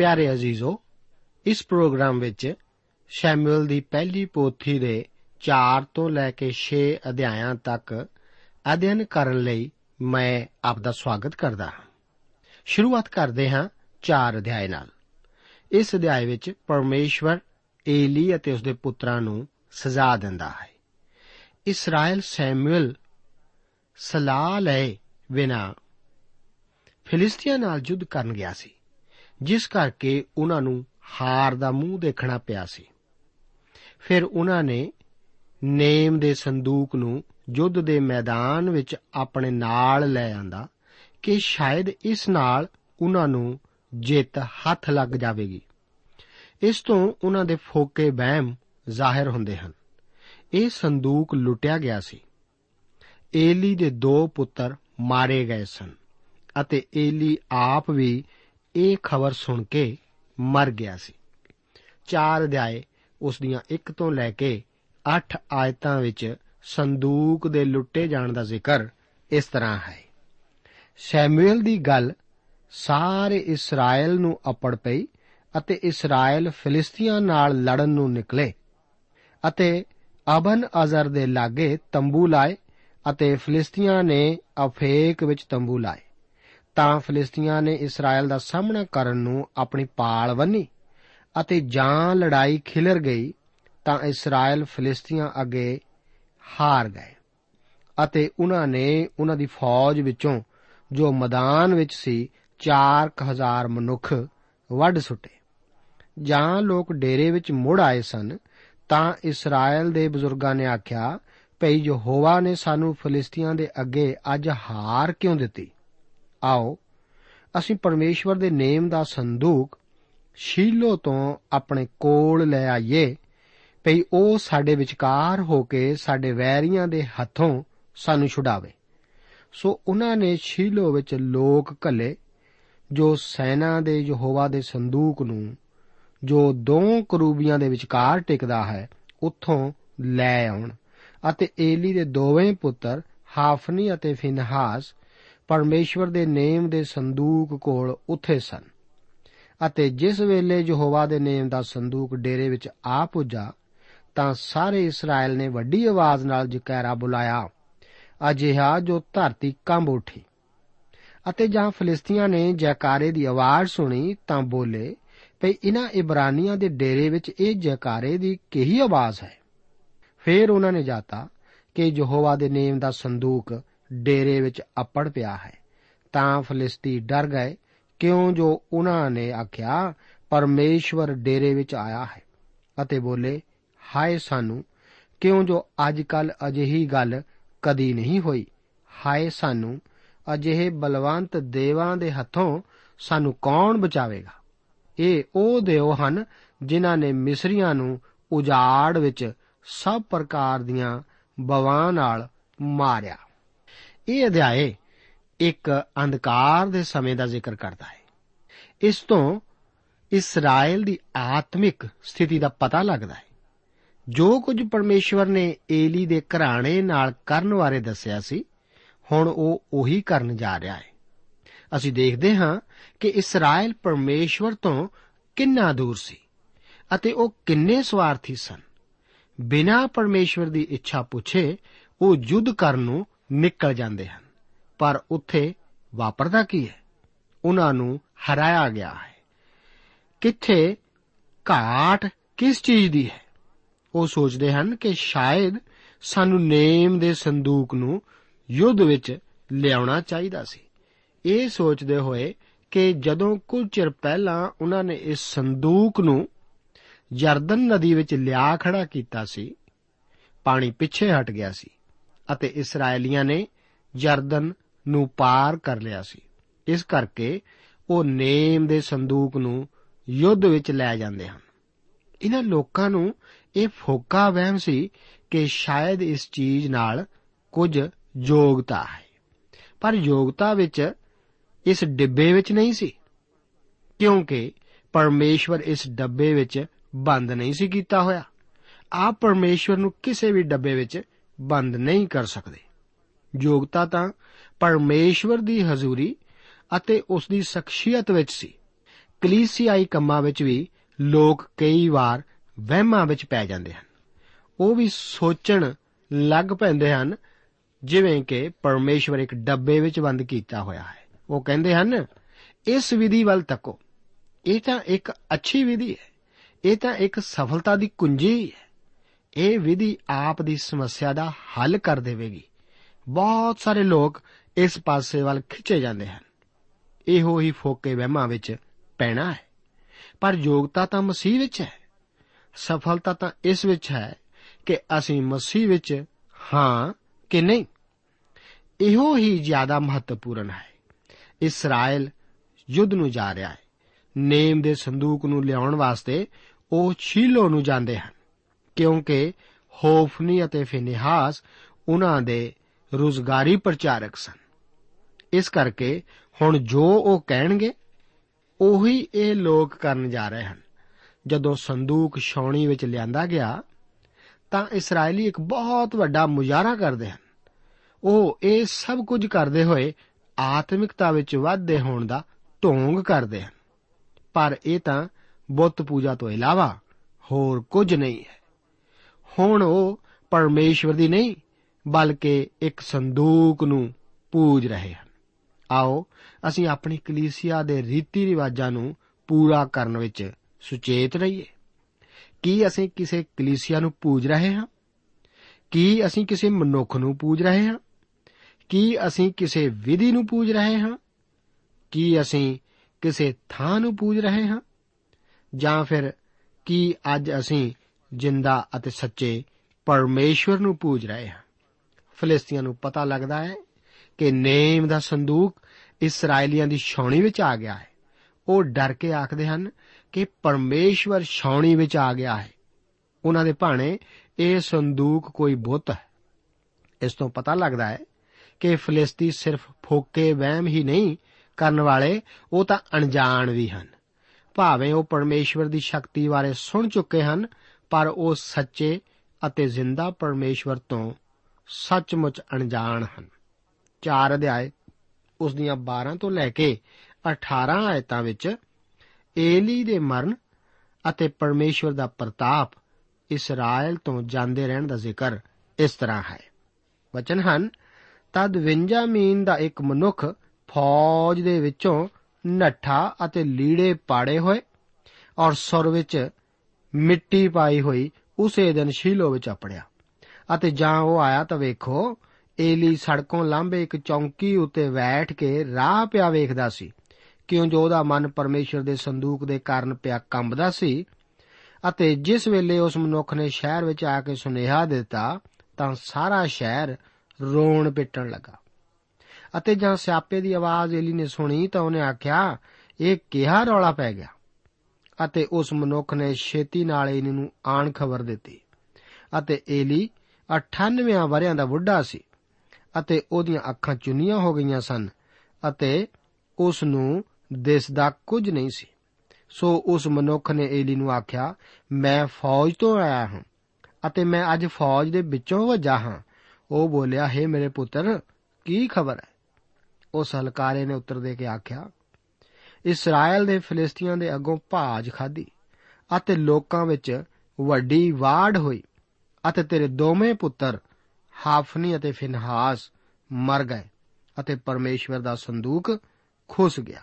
ਪਿਆਰੇ ਅਜ਼ੀਜ਼ੋ, ਇਸ ਪ੍ਰੋਗਰਾਮ ਵਿੱਚ ਸ਼ੈਮੂਅਲ ਦੀ ਪਹਿਲੀ ਪੋਥੀ ਦੇ 4 ਤੋਂ ਲੈ ਕੇ 6 ਅਧਿਆਇਆਂ ਤੱਕ ਅਧਿਐਨ ਕਰਨ ਲਈ ਮੈਂ ਆਪ ਦਾ ਸਵਾਗਤ ਕਰਦਾ ਹਾਂ। ਸ਼ੁਰੂਆਤ ਕਰਦੇ ਹਾਂ 4 ਅਧਿਆਇ ਨਾਲ। ਇਸ ਅਧਿਆਇ ਵਿੱਚ ਪਰਮੇਸ਼ਵਰ, ਏਲੀ ਅਤੇ ਉਸਦੇ ਪੁੱਤਰਾਂ ਨੂੰ ਸਜ਼ਾ ਦਿੰਦਾ ਹੈ। ਇਸਰਾਇਲ ਸੈਮੂਅਲ ਸਲਾਹ ਲਏ ਬਿਨਾ ਫਿਲਿਸਤੀਆਂ ਨਾਲ ਯੁੱਧ ਕਰਨ ਗਿਆ ਸੀ। ਜਿਸ ਕਰਕੇ ਉਹਨਾਂ ਨੂੰ ਹਾਰ ਦਾ ਮੂੰਹ ਦੇਖਣਾ ਪਿਆ ਸੀ। ਫਿਰ ਉਹਨਾਂ ਨੇ ਨੇਮ ਦੇ ਸੰਦੂਕ ਨੂੰ ਯੁੱਧ ਦੇ ਮੈਦਾਨ ਵਿੱਚ ਆਪਣੇ ਨਾਲ ਲੈ ਆਂਦਾ ਕਿ ਸ਼ਾਇਦ ਇਸ ਨਾਲ ਉਹਨਾਂ ਨੂੰ ਜਿੱਤ ਹੱਥ ਲੱਗ ਜਾਵੇਗੀ। ਇਸ ਤੋਂ ਉਹਨਾਂ ਦੇ ਫੋਕੇ ਬਹਿਮ ਜ਼ਾਹਿਰ ਹੁੰਦੇ ਹਨ। ਇਹ ਸੰਦੂਕ ਲੁੱਟਿਆ ਗਿਆ ਸੀ। ਏਲੀ ਦੇ ਦੋ ਪੁੱਤਰ ਮਾਰੇ ਗਏ ਸਨ ਅਤੇ ਏਲੀ ਆਪ ਵੀ ਇਹ ਖਬਰ ਸੁਣ ਕੇ ਮਰ ਗਿਆ ਸੀ। ਚਾਰ ਅਧਿਆਏ ਉਸ ਦੀਆਂ 1 ਤੋਂ ਲੈ ਕੇ 8 ਆਇਤਾਂ ਵਿੱਚ ਸੰਦੂਕ ਦੇ ਲੁੱਟੇ ਜਾਣ ਦਾ ਜ਼ਿਕਰ ਇਸ ਤਰ੍ਹਾਂ ਹੈ। ਸ਼ੈਮੂਅਲ ਦੀ ਗੱਲ ਸਾਰੇ ਇਸਰਾਇਲ ਨੂੰ ਅਪੜ ਪਈ ਅਤੇ ਇਸਰਾਇਲ ਫਿਲਿਸਤੀਆਂ ਨਾਲ ਲੜਨ ਨੂੰ ਨਿਕਲੇ ਅਤੇ ਅਬਨ ਅਜ਼ਰ ਦੇ ਲਾਗੇ ਤੰਬੂ ਲਾਏ ਅਤੇ ਫਿਲਿਸਤੀਆਂ ਨੇ ਅਫੇਕ ਵਿੱਚ ਤੰਬੂ ਲਾਏ। ਤਾਂ ਫਿਲਿਸਤੀਆਂ ਨੇ ਇਸਰਾਇਲ ਦਾ ਸਾਹਮਣਾ ਕਰਨ ਨੂੰ ਆਪਣੀ ਪਾਲ ਬੰਨੀ ਅਤੇ ਜਾਂ ਲੜਾਈ ਖਿਲਰ ਗਈ ਤਾਂ ਇਸਰਾਇਲ ਫਿਲਿਸਤੀਆਂ ਅੱਗੇ ਹਾਰ ਗਏ ਅਤੇ ਉਹਨਾਂ ਨੇ ਉਹਨਾਂ ਦੀ ਫੌਜ ਵਿੱਚੋਂ ਜੋ ਮੈਦਾਨ ਵਿੱਚ ਸੀ 4000 ਮਨੁੱਖ ਵੱਢ ਸੁੱਟੇ। ਜਾਂ ਲੋਕ ਡੇਰੇ ਵਿੱਚ ਮੁੜ ਆਏ ਸਨ ਤਾਂ ਇਸਰਾਇਲ ਦੇ ਬਜ਼ੁਰਗਾਂ ਨੇ ਆਖਿਆ, ਭਈ ਯਹੋਵਾ ਨੇ ਸਾਨੂੰ ਫਿਲਿਸਤੀਆਂ ਦੇ ਅੱਗੇ ਅੱਜ ਹਾਰ ਕਿਉਂ ਦਿੱਤੀ? ਆਓ, ਅਸੀਂ ਪਰਮੇਸ਼ਵਰ ਦੇ ਨੇਮ ਦਾ ਸੰਦੂਕ ਸ਼ੀਲੋ ਤੋਂ ਆਪਣੇ ਕੋਲ ਲੈ ਆਈਏ, ਭਈ ਉਹ ਸਾਡੇ ਵਿਚਕਾਰ ਹੋ ਕੇ ਸਾਡੇ ਵੈਰੀਆਂ ਦੇ ਹੱਥੋਂ ਸਾਨੂੰ ਛੁਡਾਵੇ। ਸੋ ਉਹਨਾਂ ਨੇ ਸ਼ੀਲੋ ਵਿੱਚ ਲੋਕ ਘੱਲੇ, ਜੋ ਸੈਨਾ ਦੇ ਯਹੋਵਾ ਦੇ ਸੰਦੂਕ ਨੂੰ, ਜੋ ਦੋ ਕਰੂਬੀਆਂ ਦੇ ਵਿਚਕਾਰ ਟਿਕਦਾ ਹੈ, ਉੱਥੋਂ ਲੈ ਆਉਣ ਅਤੇ ਏਲੀ ਦੇ ਦੋਵੇਂ ਪੁੱਤਰ, ਹਾਫਨੀ ਅਤੇ ਫਿਨਹਾਸ ਪਰਮੇਸ਼ਵਰ ਦੇ ਨੇਮ ਦੇ ਸੰਦੂਕ ਕੋਲ ਉੱਥੇ ਸਨ। ਅਤੇ ਜਿਸ ਵੇਲੇ ਯਹੋਵਾ ਦੇ ਨੇਮ ਦਾ ਸੰਦੂਕ ਡੇਰੇ ਵਿੱਚ ਆ ਪੁੱਜਾ, ਤਾਂ ਸਾਰੇ ਇਸਰਾਇਲ ਨੇ ਵੱਡੀ ਆਵਾਜ਼ ਨਾਲ ਜਕੈਰਾ ਬੁਲਾਇਆ, ਅਜਿਹਾ ਜੋ ਧਰਤੀ ਕੰਬ ਉੱਠੀ। ਅਤੇ ਜਾਂ ਫਲਿਸਤੀਆਂ ਨੇ ਜੈਕਾਰੇ ਦੀ ਆਵਾਜ਼ ਸੁਣੀ ਤਾਂ ਬੋਲੇ, ਭਈ ਇਹਨਾਂ ਇਬਰਾਨੀਆਂ ਦੇ ਡੇਰੇ ਵਿੱਚ ਇਹ ਜੈਕਾਰੇ ਦੀ ਕਿਹੀ ਆਵਾਜ਼ ਹੈ? ਫਿਰ ਉਹਨਾਂ ਨੇ ਜਾਤਾ ਕਿ ਯਹੋਵਾ ਦੇ ਨੇਮ ਦਾ ਸੰਦੂਕ ਡੇਰੇ ਵਿੱਚ ਅਪੜ ਪਿਆ ਹੈ। ਤਾਂ ਫਲਿਸਤੀ ਡਰ ਗਏ, ਕਿਉਂ ਜੋ ਉਹਨਾਂ ਨੇ ਆਖਿਆ, ਪਰਮੇਸ਼ਵਰ ਡੇਰੇ ਵਿੱਚ ਆਇਆ ਹੈ। ਅਤੇ ਬੋਲੇ, ਹਾਏ ਸਾਨੂੰ, ਕਿਉਂ ਜੋ ਅੱਜ ਕੱਲ ਅਜਿਹੀ ਗੱਲ ਕਦੀ ਨਹੀਂ ਹੋਈ। ਹਾਏ ਸਾਨੂੰ, ਅਜਿਹੇ ਬਲਵੰਤ ਦੇਵਾਂ ਦੇ ਹੱਥੋਂ ਸਾਨੂੰ ਕੌਣ ਬਚਾਵੇਗਾ? ਇਹ ਉਹ ਦੇਵ ਹਨ ਜਿਨ੍ਹਾਂ ਨੇ ਮਿਸਰੀਆਂ ਨੂੰ ਉਜਾੜ ਵਿੱਚ ਸਭ ਪ੍ਰਕਾਰ ਦੀਆਂ ਬਵਾਂ ਨਾਲ ਮਾਰਿਆ। ਇਹ ਅਧਿਆਏ ਇੱਕ ਅੰਧਕਾਰ ਦੇ ਸਮੇਂ ਦਾ ਜ਼ਿਕਰ ਕਰਦਾ ਹੈ। ਇਸ ਤੋਂ ਇਸਰਾਇਲ ਦੀ ਆਤਮਿਕ ਸਥਿਤੀ ਦਾ ਪਤਾ ਲੱਗਦਾ ਹੈ। ਜੋ ਕੁਝ ਪਰਮੇਸ਼ਵਰ ਨੇ ਏਲੀ ਦੇ ਘਰਾਣੇ ਨਾਲ ਕਰਨ ਬਾਰੇ ਦੱਸਿਆ ਸੀ, ਹੁਣ ਉਹ ਉਹੀ ਕਰਨ ਜਾ ਰਿਹਾ ਹੈ। ਅਸੀਂ ਦੇਖਦੇ ਹਾਂ ਕਿ ਇਸਰਾਇਲ ਪਰਮੇਸ਼ਵਰ ਤੋਂ ਕਿੰਨਾ ਦੂਰ ਸੀ ਅਤੇ ਉਹ ਕਿੰਨੇ ਸਵਾਰਥੀ ਸਨ। ਬਿਨਾਂ ਪਰਮੇਸ਼ਵਰ ਦੀ ਇੱਛਾ ਪੁੱਛੇ, ਉਹ ਯੁੱਧ ਕਰਨ ਨੂੰ ਨਿਕਲ ਜਾਂਦੇ ਹਨ। ਪਰ ਉੱਥੇ ਵਾਪਰਦਾ ਕੀ ਹੈ? ਉਹਨਾਂ ਨੂੰ ਹਰਾਇਆ ਗਿਆ ਹੈ। ਕਿੱਥੇ? ਘਾਟ ਕਿਸ ਚੀਜ਼ ਦੀ ਹੈ? ਉਹ ਸੋਚਦੇ ਹਨ ਕਿ ਸ਼ਾਇਦ ਸਾਨੂੰ ਨੇਮ ਦੇ ਸੰਦੂਕ ਨੂੰ ਯੁੱਧ ਵਿੱਚ ਲਿਆਉਣਾ ਚਾਹੀਦਾ ਸੀ। ਇਹ ਸੋਚਦੇ ਹੋਏ ਕਿ ਜਦੋਂ ਕੁਝ ਚਿਰ ਪਹਿਲਾਂ ਉਹਨਾਂ ਨੇ ਇਸ ਸੰਦੂਕ ਨੂੰ ਜਰਦਨ ਨਦੀ ਵਿੱਚ ਲਿਆ ਖੜਾ ਕੀਤਾ ਸੀ, ਪਾਣੀ ਪਿੱਛੇ ਹਟ ਗਿਆ ਸੀ। ਅਤੇ ਇਸرائیਲੀਆਂ ਨੇ ਜਰਦਨ ਨੂੰ ਪਾਰ ਕਰ ਲਿਆ ਸੀ। ਇਸ ਕਰਕੇ ਉਹ ਨੇਮ ਦੇ ਸੰਦੂਕ ਨੂੰ ਯੁੱਧ ਵਿੱਚ ਲੈ ਜਾਂਦੇ ਹਨ। ਇਹਨਾਂ ਲੋਕਾਂ ਨੂੰ ਇਹ ਫੋਕਾ ਵਹਿਮ ਸੀ ਕਿ ਸ਼ਾਇਦ ਇਸ ਚੀਜ਼ ਨਾਲ ਕੁਝ ਯੋਗਤਾ ਹੈ। ਪਰ ਯੋਗਤਾ ਵਿੱਚ ਇਸ ਡਿੱਬੇ ਵਿੱਚ ਨਹੀਂ ਸੀ, ਕਿਉਂਕਿ ਪਰਮੇਸ਼ਵਰ ਇਸ ਡੱਬੇ ਵਿੱਚ ਬੰਦ ਨਹੀਂ ਸੀ ਕੀਤਾ ਹੋਇਆ। ਆਪ ਪਰਮੇਸ਼ਵਰ ਨੂੰ ਕਿਸੇ ਵੀ ਡੱਬੇ ਵਿੱਚ ਬੰਦ ਨਹੀਂ ਕਰ ਸਕਦੇ। ਯੋਗਤਾ ਤਾਂ ਪਰਮੇਸ਼ਵਰ ਦੀ ਹਜ਼ੂਰੀ ਅਤੇ ਉਸ ਦੀ ਸ਼ਖਸੀਅਤ ਵਿੱਚ ਸੀ। ਕਲੀਸਿਆਈ ਕੰਮਾਂ ਵਿੱਚ ਵੀ ਲੋਕ ਕਈ ਵਾਰ ਵਹਿਮਾਂ ਵਿੱਚ ਪੈ ਜਾਂਦੇ ਹਨ। ਉਹ ਵੀ ਸੋਚਣ ਲੱਗ ਪੈਂਦੇ ਹਨ, ਜਿਵੇਂ ਕਿ ਪਰਮੇਸ਼ਵਰ ਇੱਕ ਡੱਬੇ ਵਿੱਚ ਬੰਦ ਕੀਤਾ ਹੋਇਆ ਹੈ। ਉਹ ਕਹਿੰਦੇ ਹਨ, ਇਸ ਵਿਧੀ ਵੱਲ ਤੱਕੋ। ਇਹ ਤਾਂ ਇੱਕ ਅੱਛੀ ਵਿਧੀ ਹੈ। ਇਹ ਤਾਂ ਇੱਕ ਸਫਲਤਾ ਦੀ ਕੁੰਜੀ ਹੈ। ਇਹ ਵਿਧੀ ਆਪ ਦੀ ਸਮੱਸਿਆ ਦਾ ਹੱਲ ਕਰ ਦੇਵੇਗੀ। ਬਹੁਤ ਸਾਰੇ ਲੋਕ ਇਸ ਪਾਸੇ ਵੱਲ ਖਿੱਚੇ ਜਾਂਦੇ ਹਨ। ਇਹੋ ਹੀ ਫੋਕੇ ਵਹਿਮਾਂ ਵਿੱਚ ਪੈਣਾ ਹੈ। ਪਰ ਯੋਗਤਾ ਤਾਂ ਮਸੀਹ ਵਿੱਚ ਹੈ। ਸਫਲਤਾ ਤਾਂ ਇਸ ਵਿੱਚ ਹੈ ਕਿ ਅਸੀਂ ਮਸੀਹ ਵਿੱਚ ਹਾਂ ਕਿ ਨਹੀਂ। ਇਹੋ ਹੀ ਜ਼ਿਆਦਾ ਮਹੱਤਵਪੂਰਨ ਹੈ। ਇਸਰਾਇਲ ਯੁੱਧ ਨੂੰ ਜਾ ਰਿਹਾ ਹੈ। ਨੇਮ ਦੇ ਸੰਦੂਕ ਨੂੰ ਲਿਆਉਣ ਵਾਸਤੇ ਉਹ ਸ਼ੀਲੋ ਨੂੰ ਜਾਂਦੇ ਹਨ। ਕਿਉਂਕਿ ਹੋਫਨੀ ਅਤੇ ਫਿਨਹਾਸ ਉਹਨਾਂ ਦੇ ਰੋਜ਼ਗਾਰੀ ਪ੍ਰਚਾਰਕ ਸਨ। ਇਸ ਕਰਕੇ ਹੁਣ ਜੋ ਉਹ ਕਹਿਣਗੇ, ਉਹੀ ਇਹ ਲੋਕ ਕਰਨ ਜਾ ਰਹੇ ਹਨ। ਜਦੋਂ ਸੰਦੂਕ ਛਾਉਣੀ ਵਿੱਚ ਲਿਆਂਦਾ ਗਿਆ, ਤਾਂ ਇਸرائیਲੀ ਇੱਕ ਬਹੁਤ ਵੱਡਾ ਮੁਜ਼ਾਹਰਾ ਕਰਦੇ ਹਨ। ਉਹ ਇਹ ਸਭ ਕੁਝ ਕਰਦੇ ਹੋਏ ਆਤਮਿਕਤਾ ਵਿੱਚ ਵਾਧੇ ਹੋਣ ਦਾ ਢੋਂਗ ਕਰਦੇ ਹਨ। ਪਰ ਇਹ ਤਾਂ ਬੁੱਤ ਪੂਜਾ ਤੋਂ ਇਲਾਵਾ ਹੋਰ ਕੁਝ ਨਹੀਂ ਹੈ। ਹੁਣ ਉਹ ਪਰਮੇਸ਼ਵਰ ਦੀ ਨਹੀਂ, ਬਲਕਿ ਇੱਕ ਸੰਦੂਕ ਨੂੰ ਪੂਜ ਰਹੇ ਹਨ। ਆਓ, ਅਸੀਂ ਆਪਣੀ ਕਲੀਸਿਆ ਦੇ ਰੀਤੀ ਰਿਵਾਜਾਂ ਨੂੰ ਪੂਰਾ ਕਰਨ ਵਿੱਚ ਸੁਚੇਤ ਰਹੀਏ। ਕੀ ਅਸੀਂ ਕਿਸੇ ਕਲੀਸਿਆ ਨੂੰ ਪੂਜ ਰਹੇ ਹਾਂ? ਕੀ ਅਸੀਂ ਕਿਸੇ ਮਨੁੱਖ ਨੂੰ ਪੂਜ ਰਹੇ ਹਾਂ? ਕੀ ਅਸੀਂ ਕਿਸੇ ਵਿਧੀ ਨੂੰ ਪੂਜ ਰਹੇ ਹਾਂ? ਕੀ ਅਸੀਂ ਕਿਸੇ ਥਾਂ ਨੂੰ ਪੂਜ ਰਹੇ ਹਾਂ? ਜਾਂ ਫਿਰ ਕੀ ਅੱਜ ਅਸੀਂ ਜਿੰਦਾ ਅਤੇ ਸੱਚੇ ਪਰਮੇਸ਼ਵਰ ਨੂੰ ਪੂਜ ਰਹੇ ਹਾਂ। ਫਲਿਸਤੀਆਂ ਨੂੰ ਪਤਾ ਲੱਗਦਾ ਹੈ ਕਿ ਨੇਮ ਦਾ ਸੰਦੂਕ ਇਸرائیਲੀਆਂ ਦੀ ਛਾਉਣੀ ਵਿੱਚ ਆ ਗਿਆ ਹੈ। ਉਹ ਡਰ ਕੇ ਆਖਦੇ ਹਨ ਕਿ ਪਰਮੇਸ਼ਵਰ ਛਾਉਣੀ ਵਿੱਚ ਆ ਗਿਆ ਹੈ। ਉਹਨਾਂ ਦੇ ਭਾਣੇ, ਇਹ ਸੰਦੂਕ ਕੋਈ ਬੁੱਤ ਹੈ। ਇਸ ਤੋਂ ਪਤਾ ਲੱਗਦਾ ਹੈ ਕਿ ਫਲਿਸਤੀ ਸਿਰਫ ਫੋਕੇ ਵਹਿਮ ਹੀ ਨਹੀਂ ਕਰਨ ਵਾਲੇ, ਉਹ ਤਾਂ ਅਣਜਾਣ ਵੀ ਹਨ। ਭਾਵੇਂ ਉਹ ਪਰਮੇਸ਼ਵਰ ਦੀ ਸ਼ਕਤੀ ਬਾਰੇ ਸੁਣ ਚੁੱਕੇ ਹਨ ਪਰ ਉਹ ਸੱਚੇ ਅਤੇ ਜ਼ਿੰਦਾ ਪਰਮੇਸ਼ਵਰ ਤੋਂ ਸੱਚਮੁੱਚ ਅਣਜਾਣ ਹਨ। ਚਾਰ ਅਧਿਆਏ, ਉਸ ਦੀਆਂ 12 ਤੋਂ ਲੈ ਕੇ 18 ਆਇਤਾਂ ਵਿੱਚ ਏਲੀ ਦੇ ਮਰਨ ਅਤੇ ਪਰਮੇਸ਼ਵਰ ਦਾ ਪ੍ਰਤਾਪ ਇਸਰਾਇਲ ਤੋਂ ਜਾਂਦੇ ਰਹਿਣ ਦਾ ਜ਼ਿਕਰ ਇਸ ਤਰ੍ਹਾਂ ਹੈ। ਵਚਨ ਹਨ, ਤਦ ਵਿੰਜਾਮੀਨ ਦਾ ਇੱਕ ਮਨੁੱਖ ਫੌਜ ਦੇ ਵਿੱਚੋਂ ਨੱਠਾ ਅਤੇ ਲੀੜੇ ਪਾੜੇ ਹੋਏ ਔਰ ਸੁਰ ਵਿੱਚ ਮਿੱਟੀ ਪਾਈ ਹੋਈ ਉਸੇ ਦਿਨ ਸ਼ੀਲੋ ਵਿੱਚ ਆਪੜਿਆ ਅਤੇ ਜਾਂ ਉਹ ਆਇਆ ਤਾਂ ਵੇਖੋ, ਏਲੀ ਸੜਕੋਂ ਲਾਂਬੇ ਇੱਕ ਚੌਂਕੀ ਉੱਤੇ ਬੈਠ ਕੇ ਰਾਹ ਪਿਆ ਵੇਖਦਾ ਸੀ। ਕਿਉਂ ਜੋ ਉਹਦਾ ਮਨ ਪਰਮੇਸ਼ਰ ਦੇ ਸੰਦੂਕ ਦੇ ਕਾਰਨ ਪਿਆ ਕੰਬਦਾ ਸੀ, ਅਤੇ ਜਿਸ ਵੇਲੇ ਉਸ ਮਨੁੱਖ ਨੇ ਸ਼ਹਿਰ ਵਿੱਚ ਆ ਕੇ ਸੁਨੇਹਾ ਦਿੱਤਾ, ਤਾਂ ਸਾਰਾ ਸ਼ਹਿਰ ਰੋਣ ਪਿੱਟਣ ਲੱਗਾ। ਅਤੇ ਜਦ ਸਿਆਪੇ ਦੀ ਆਵਾਜ਼ ਏਲੀ ਨੇ ਸੁਣੀ ਤਾਂ ਉਹਨੇ ਆਖਿਆ, ਇਹ ਕਿਹਾ ਰੌਲਾ ਪੈ ਗਿਆ। ਅਤੇ ਉਸ ਮਨੁੱਖ ਨੇ ਛੇਤੀ ਨਾਲ ਏਲੀ ਨੂੰ ਆਣ ਖਬਰ ਦਿੱਤੀ। ਅਤੇ ਏਲੀ 98 ਵਰਿਆਂ ਦਾ ਬੁੱਢਾ ਸੀ ਅਤੇ ਉਹਦੀਆਂ ਅੱਖਾਂ ਚੁੰਨੀਆਂ ਹੋ ਗਈਆਂ ਸਨ ਅਤੇ ਉਸ ਨੂੰ ਦਿਸਦਾ ਕੁਝ ਨਹੀਂ ਸੀ। ਸੋ ਉਸ ਮਨੁੱਖ ਨੇ ਏਲੀ ਨੂੰ ਆਖਿਆ, ਮੈਂ ਫੌਜ ਤੋਂ ਆਇਆ ਹਾਂ ਅਤੇ ਮੈਂ ਅੱਜ ਫੌਜ ਦੇ ਵਿੱਚੋਂ ਵਜਾ ਹਾਂ। ਉਹ ਬੋਲਿਆ, ਹੈ ਮੇਰੇ ਪੁੱਤਰ, ਕੀ ਖਬਰ ਹੈ? ਉਸ ਹਲਕਾਰੇ ਨੇ ਉੱਤਰ ਦੇ ਕੇ ਆਖਿਆ ਇਸਰਾਇਲ ਦੇ ਫਿਲਿਸਤੀਆਂ ਦੇ ਅੱਗੋਂ ਭਾਜ ਖਾਧੀ ਅਤੇ ਲੋਕਾਂ ਵਿੱਚ ਵੱਡੀ ਵਾੜ ਹੋਈ ਅਤੇ ਤੇਰੇ ਦੋਵੇਂ ਪੁੱਤਰ ਹਾਫਨੀ ਅਤੇ ਫਿਨਹਾਸ ਮਰ ਗਏ ਅਤੇ ਪਰਮੇਸ਼ਵਰ ਦਾ ਸੰਦੂਕ ਖੁੱਸ ਗਿਆ।